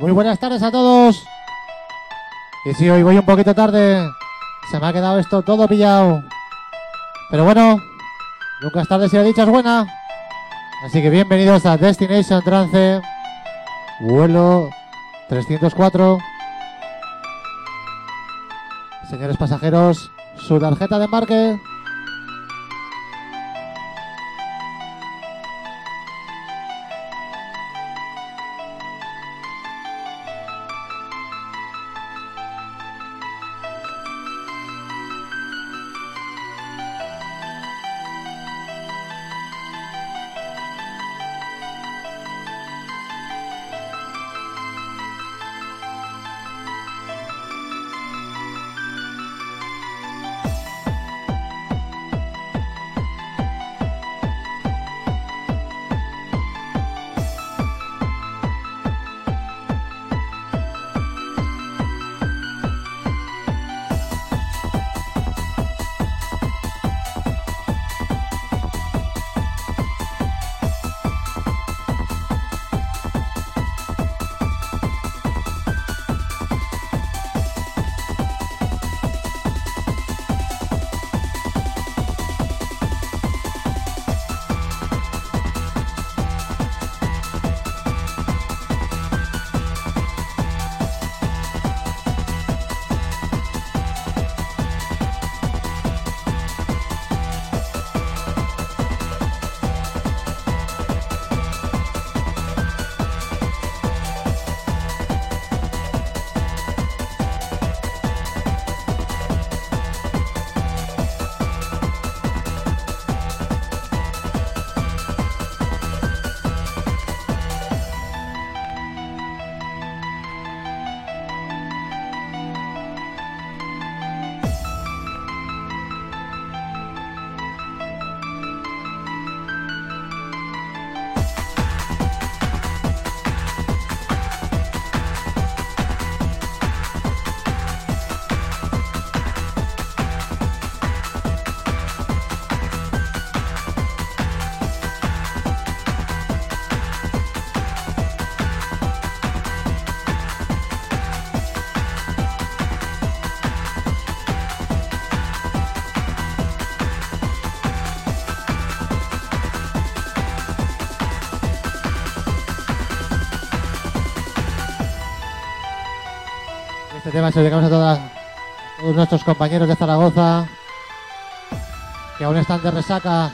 Muy buenas tardes a todos. Y si hoy voy un poquito tarde, se me ha quedado esto todo pillado. Pero bueno, nunca es tarde si la dicha es buena. Así que bienvenidos a Destination Trance, vuelo 304. Señores pasajeros, su tarjeta de embarque. Tema se lo dedicamos a, todas- a todos nuestros compañeros de Zaragoza que aún están de resaca.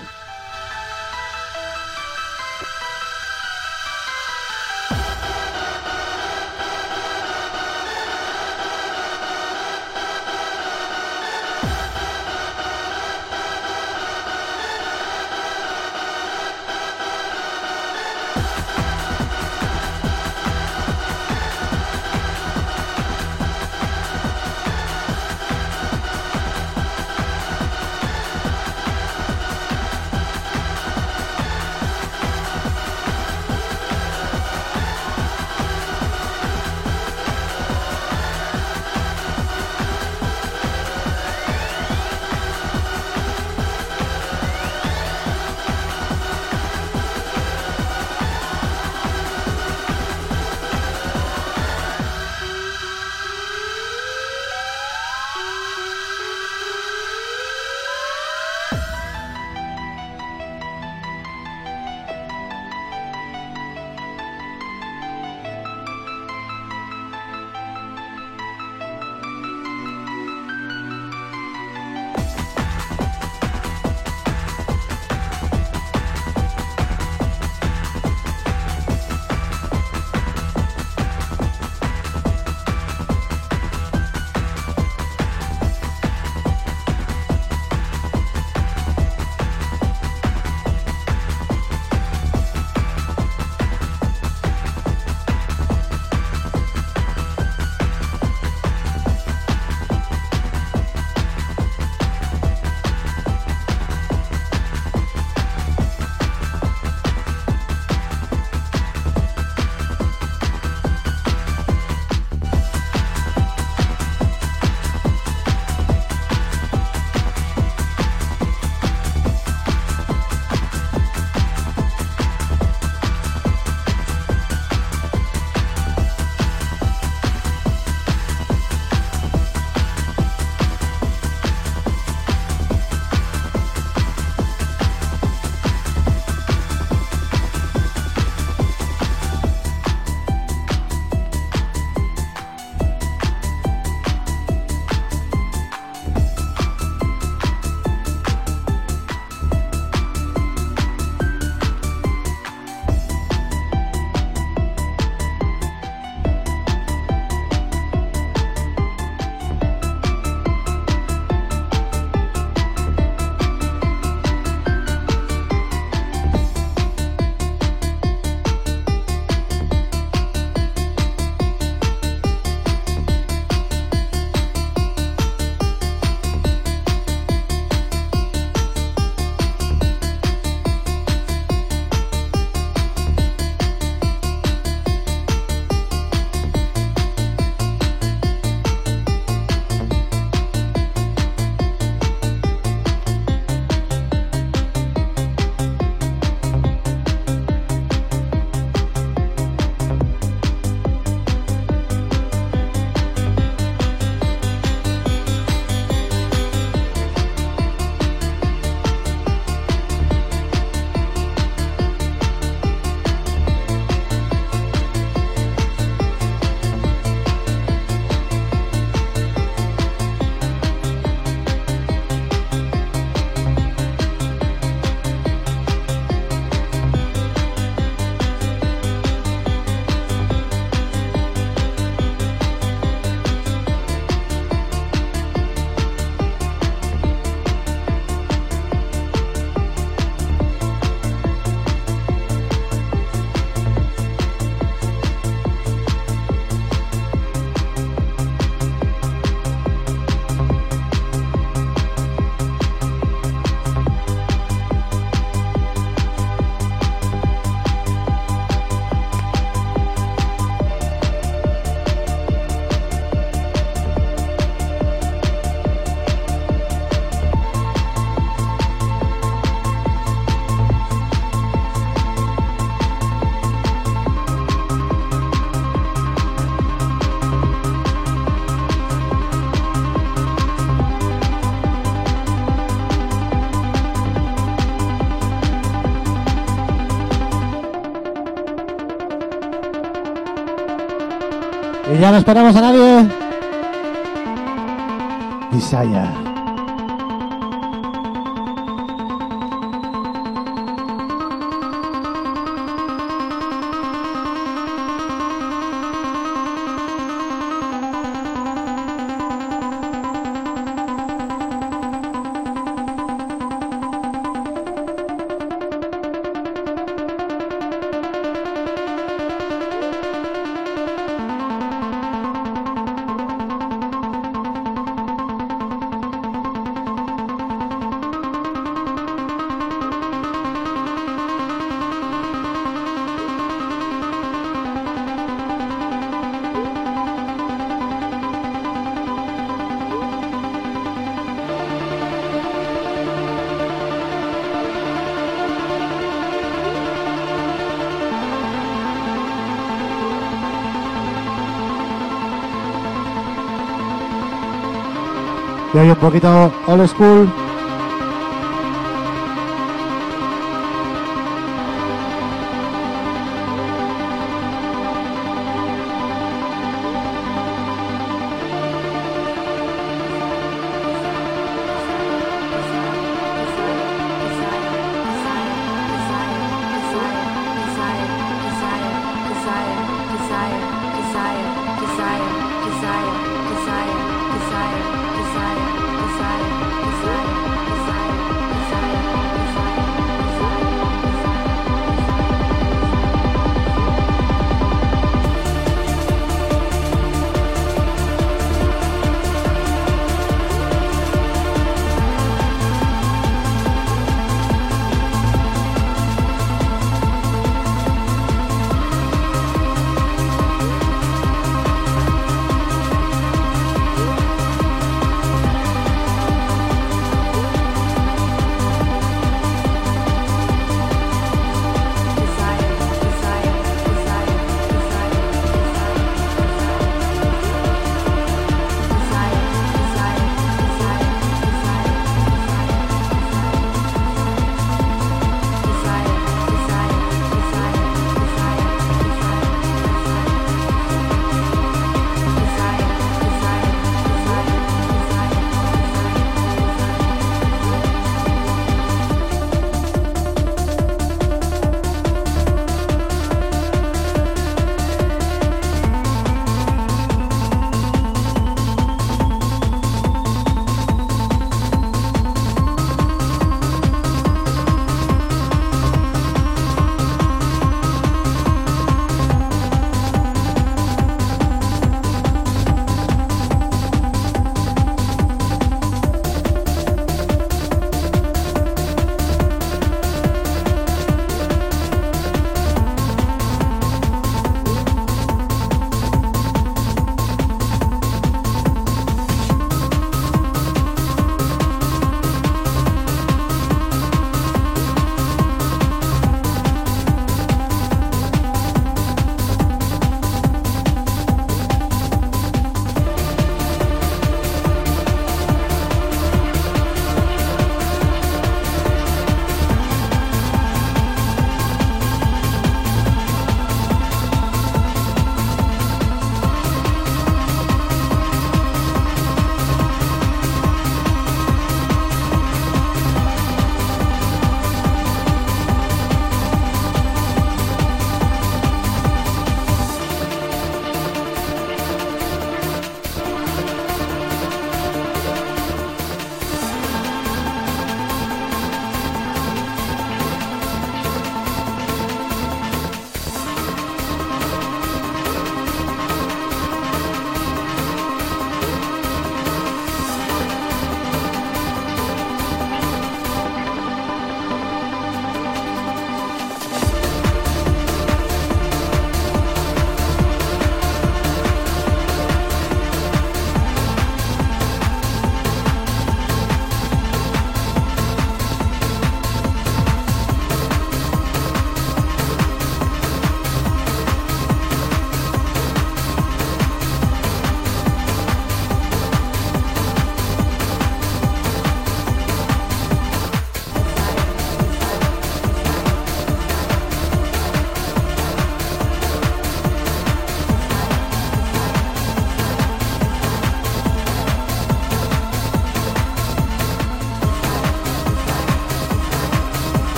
Ya no esperamos a nadie. Desire. Un poquito old school.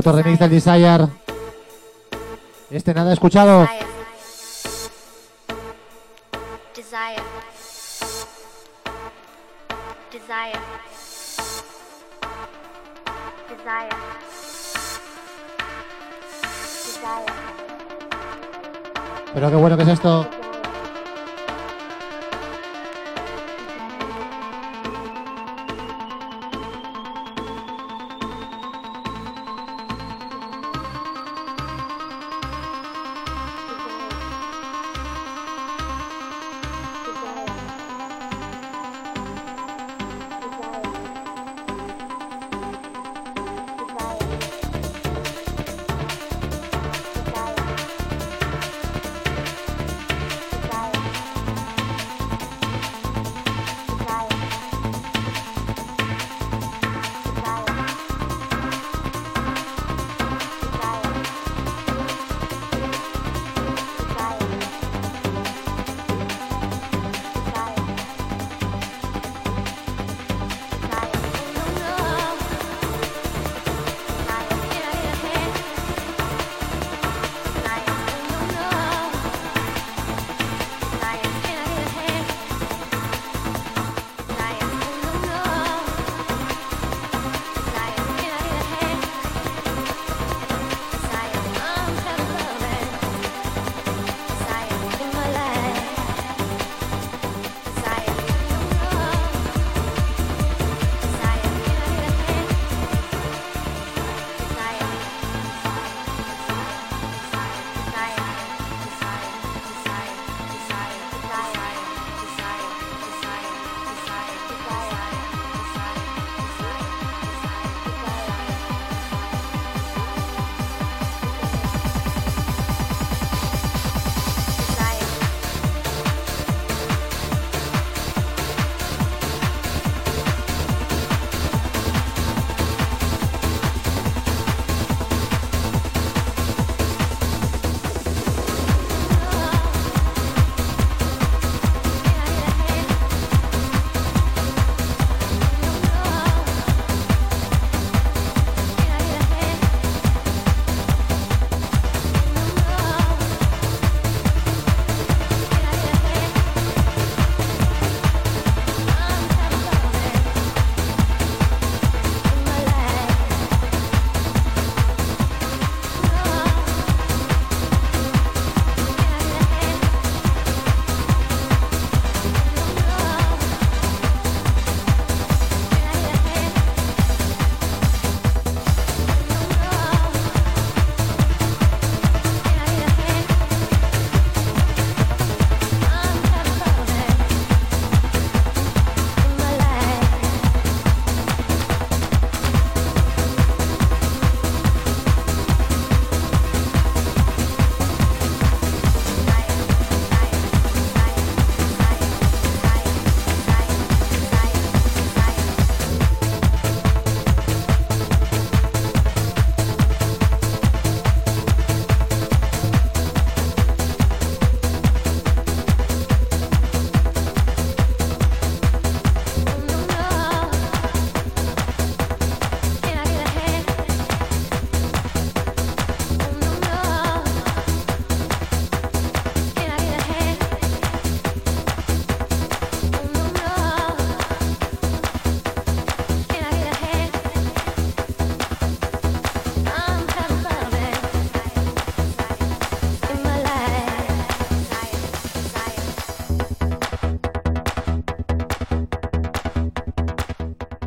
Otro remix del Desire. Este nada escuchado. Desire. Desire. Desire. Desire. Pero qué bueno que es esto.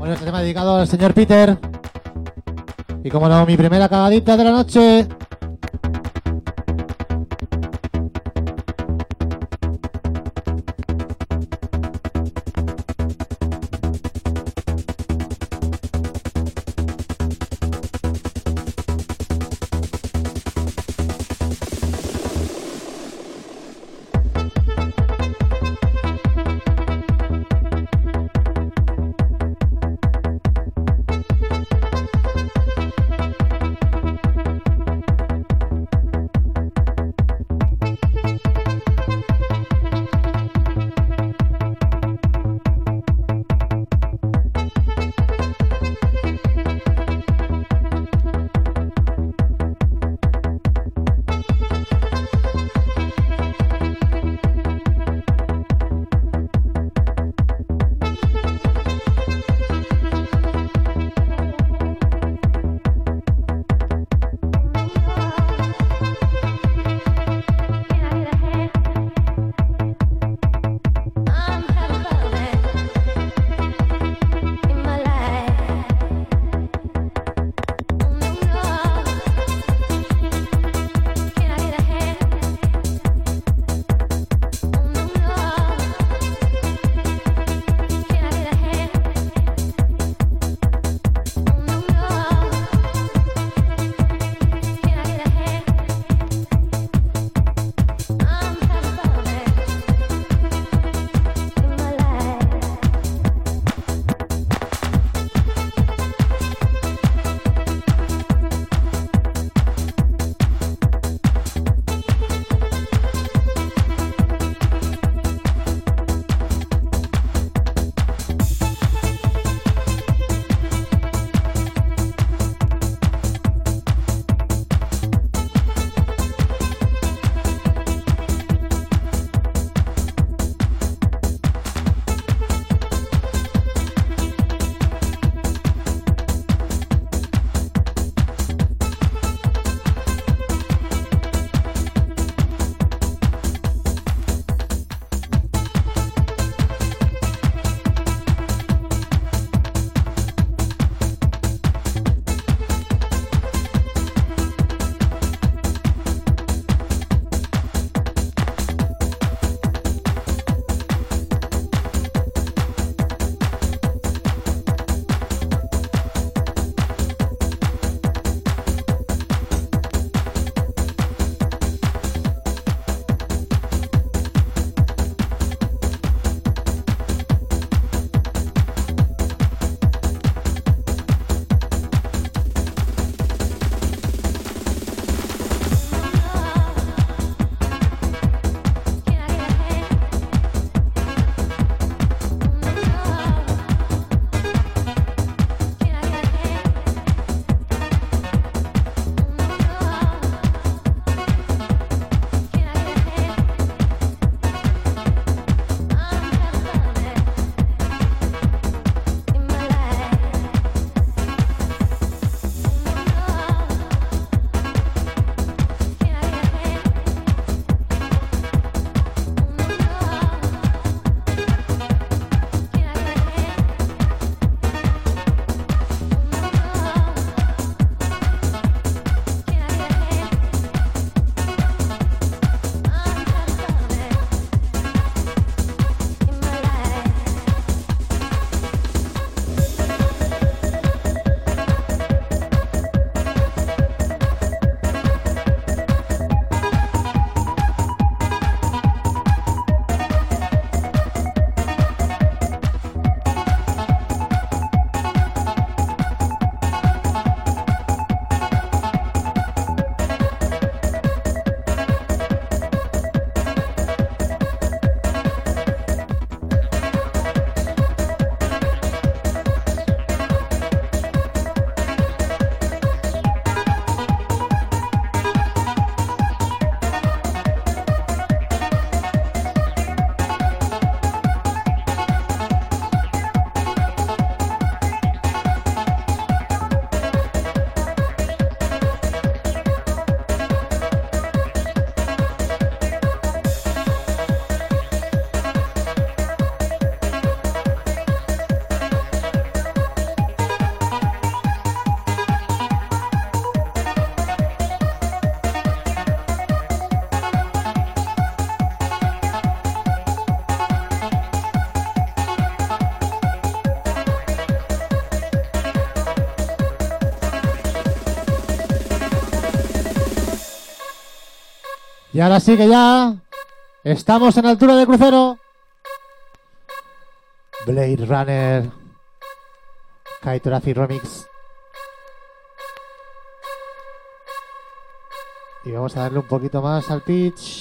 Bueno, este tema dedicado al señor Peter. Y como no, mi primera cagadita de la noche. Ahora sí que ya estamos en altura de crucero. Blade Runner. Kaitorazi Remix. Y vamos a darle un poquito más al pitch.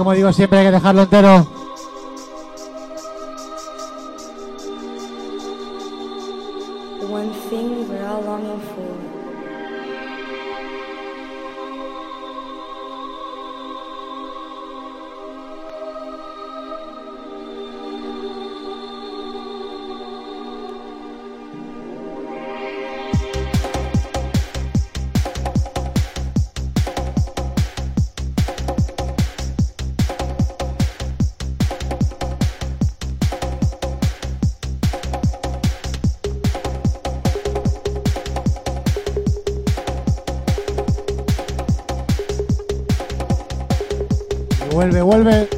Como digo, siempre hay que dejarlo entero. One thing we're all longing for. Vuelve, vuelve.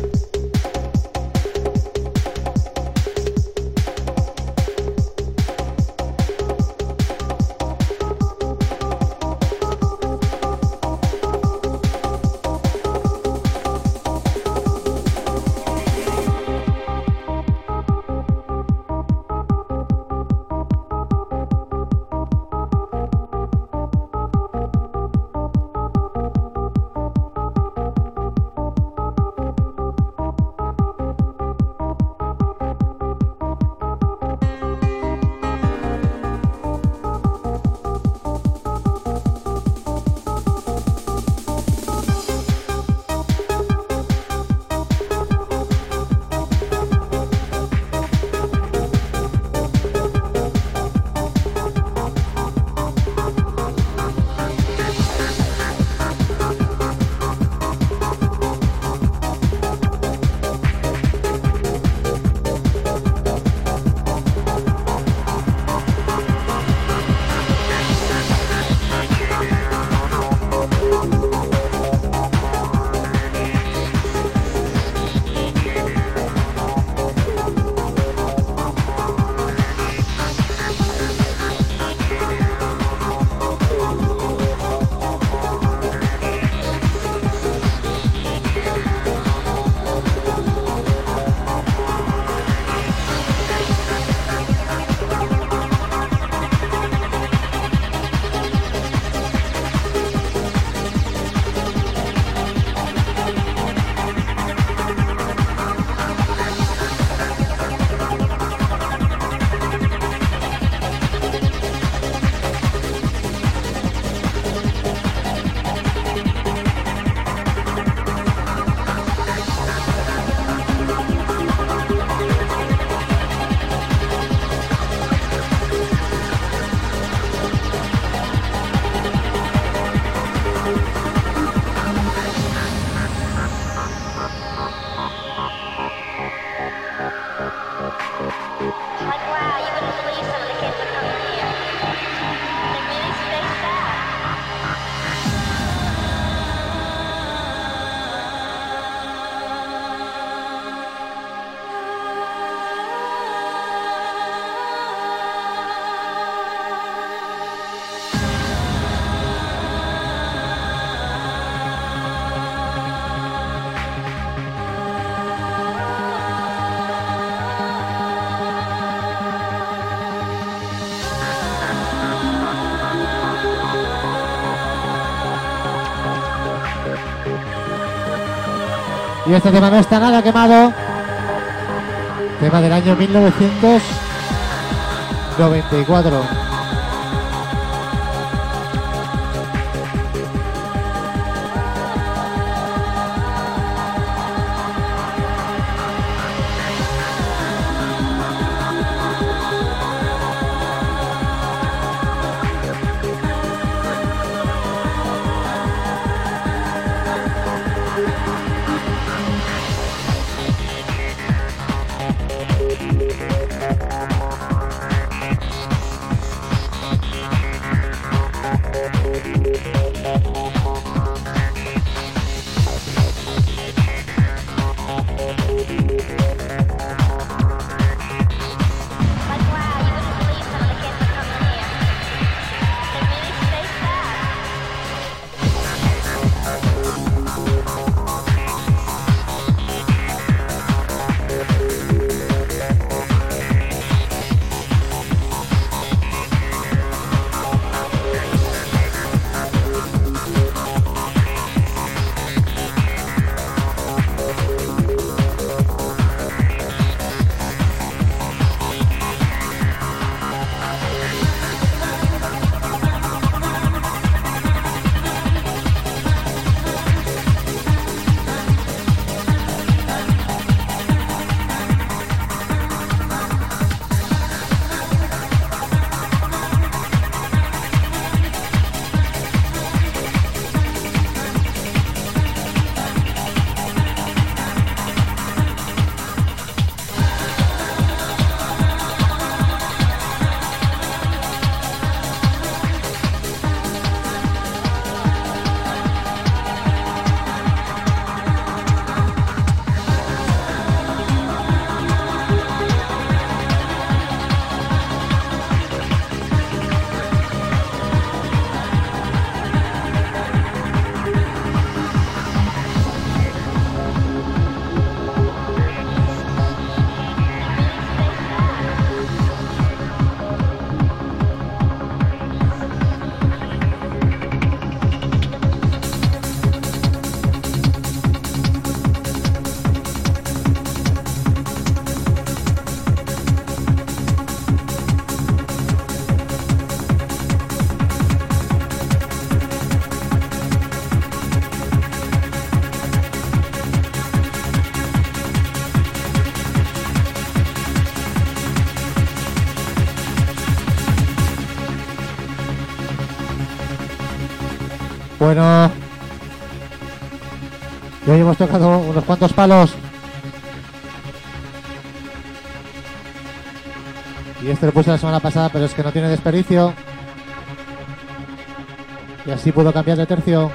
Este tema no está nada quemado. Tema del año 1994. Bueno. Y hoy hemos tocado unos cuantos palos. Y este lo puse la semana pasada, pero es que no tiene desperdicio. Y así puedo cambiar de tercio.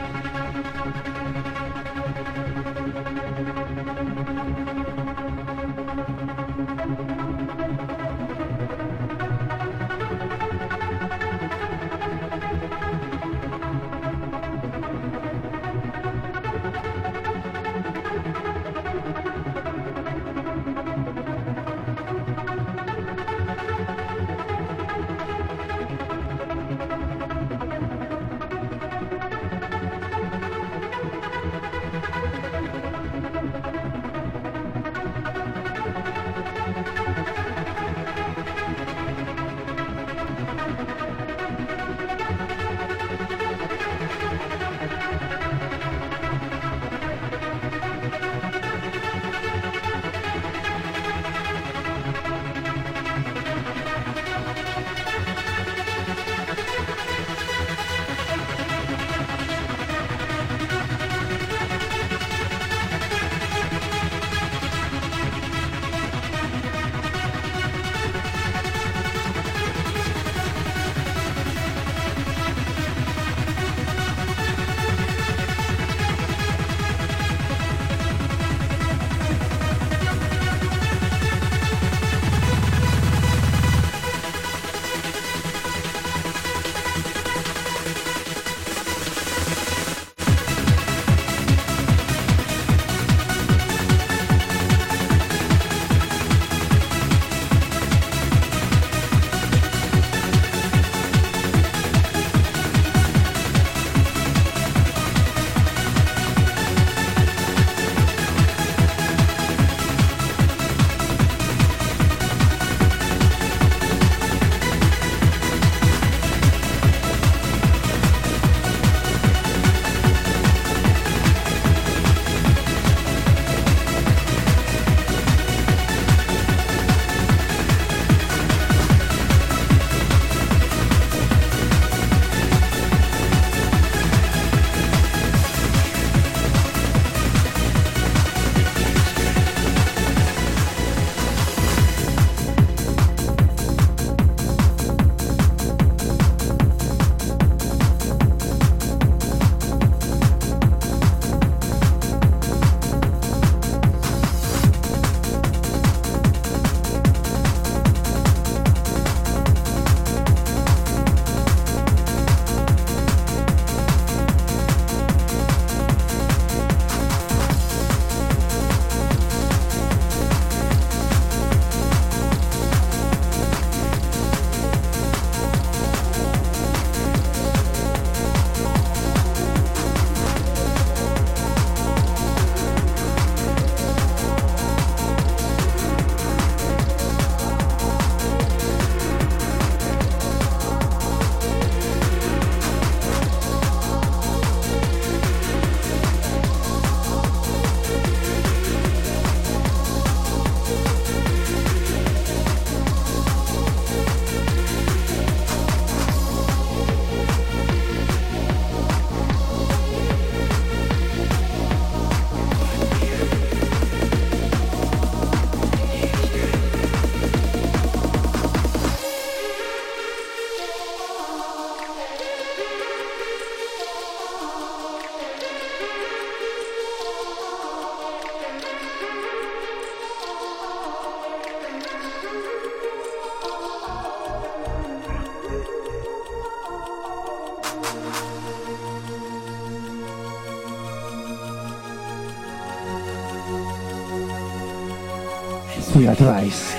advice.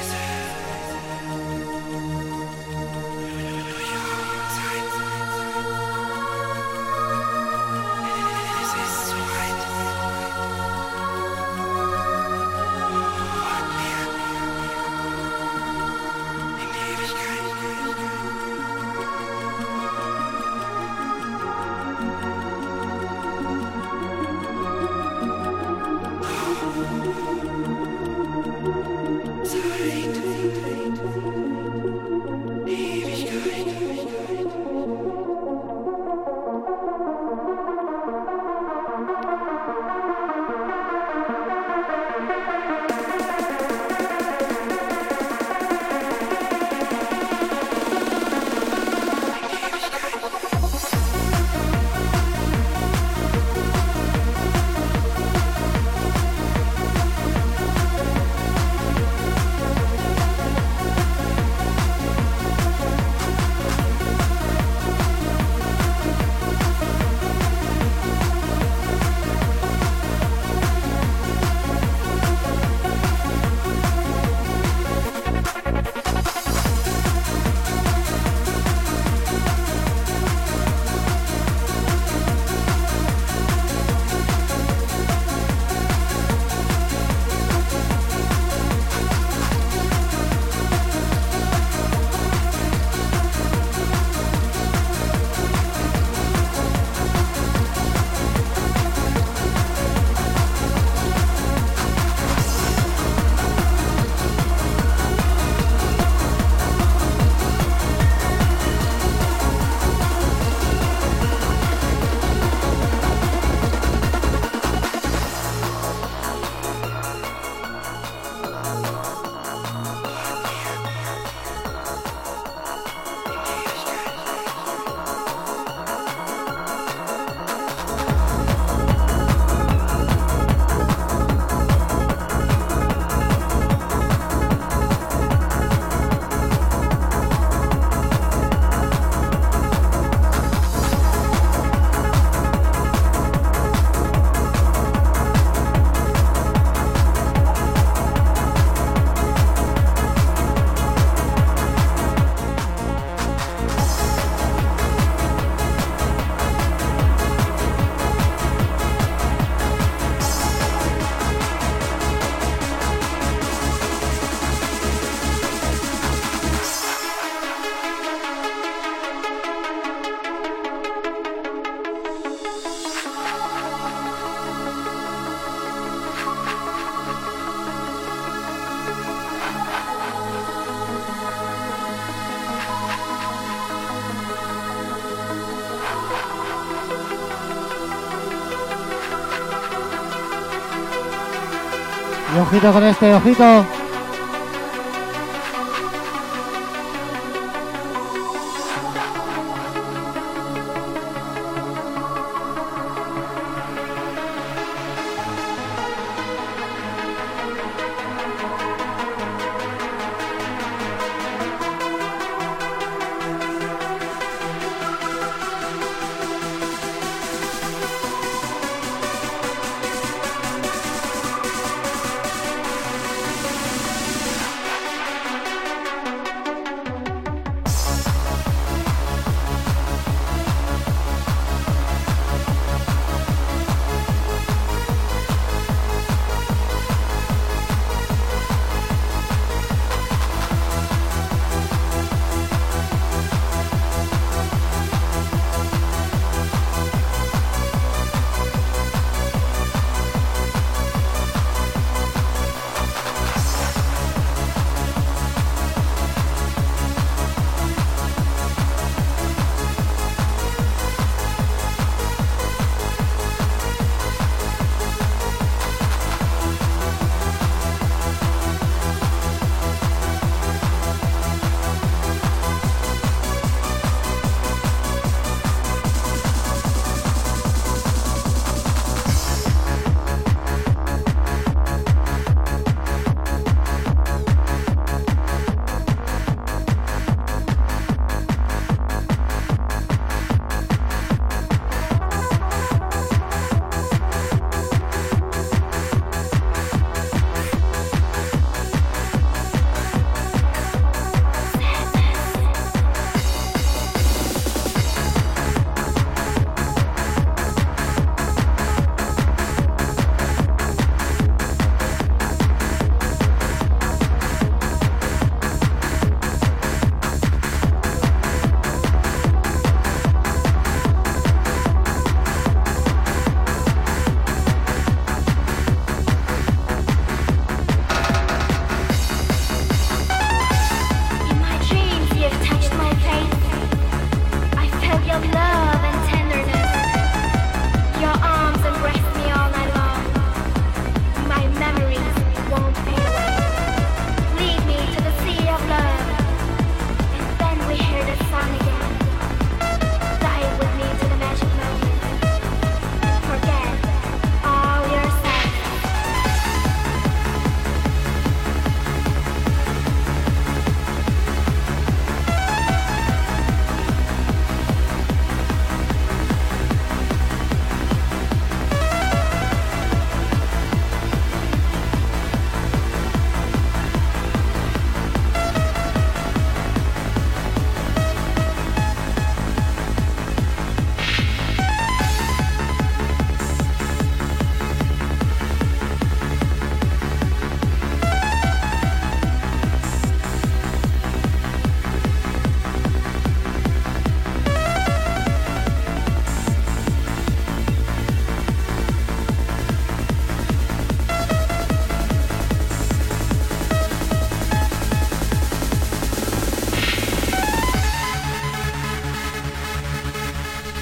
Ojito con este, ojito.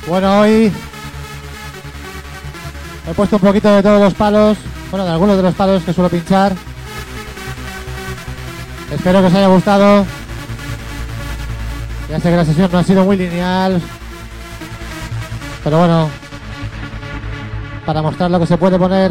Bueno, hoy he puesto un poquito de todos los palos, bueno, de algunos de los palos que suelo pinchar. Espero que os haya gustado. Ya sé que la sesión no ha sido muy lineal, pero bueno, para mostrar lo que se puede poner.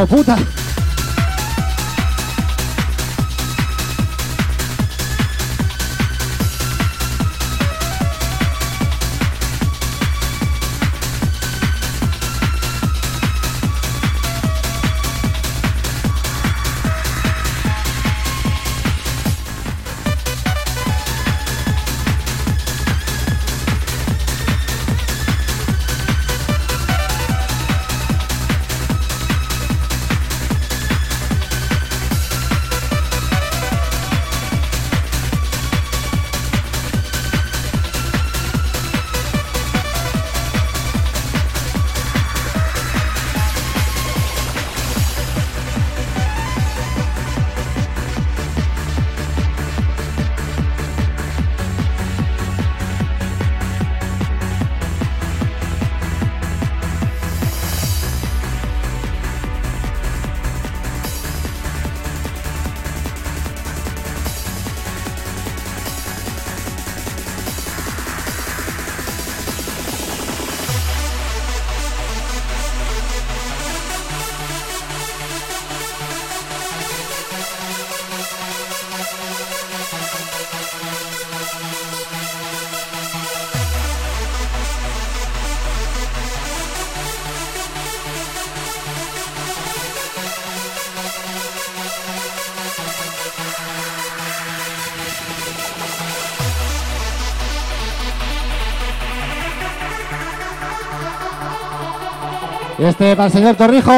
¡Oh puta! Este para el señor Torrijo.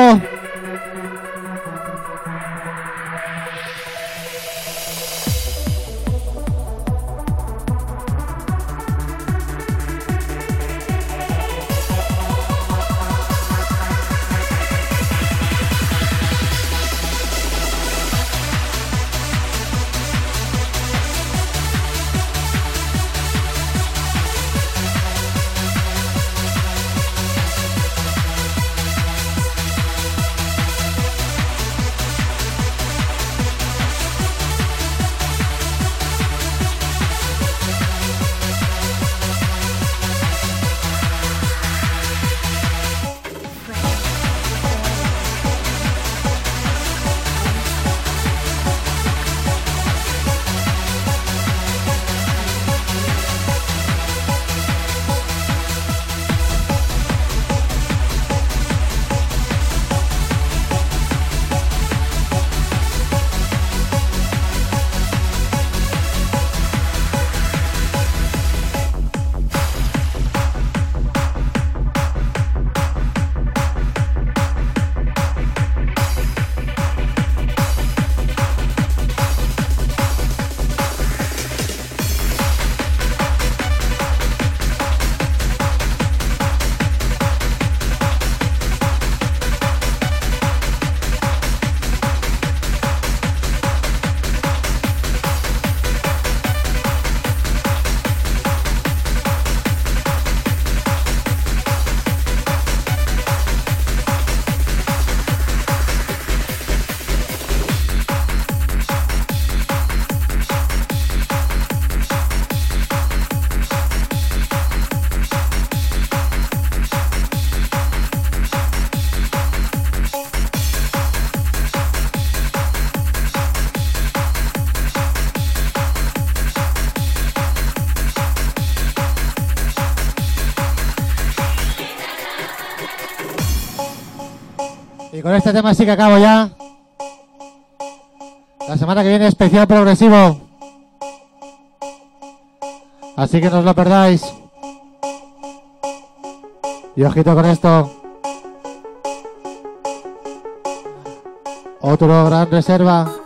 Con este tema sí que acabo ya. La semana que viene especial progresivo. Así que no os lo perdáis. Y ojito con esto. Otro gran reserva.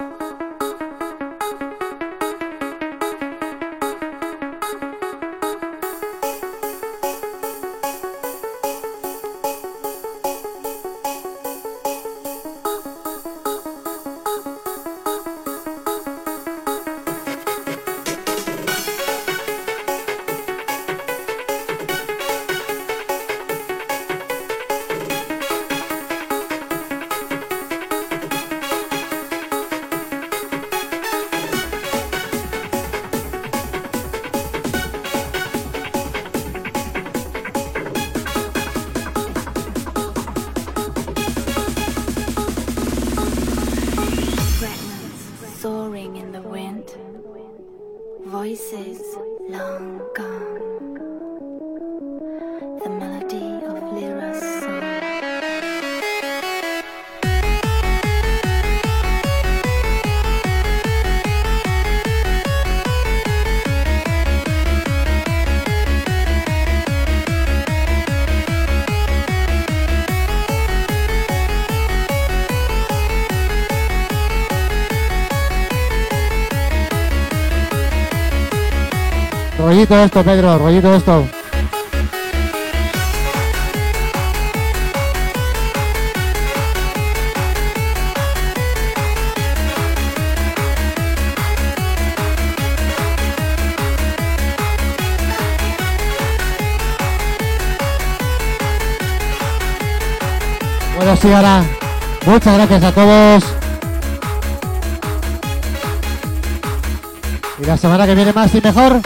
Rollito esto, Pedro, rollito esto. Bueno, sí, ahora. Muchas gracias a todos. Y la semana que viene más y mejor.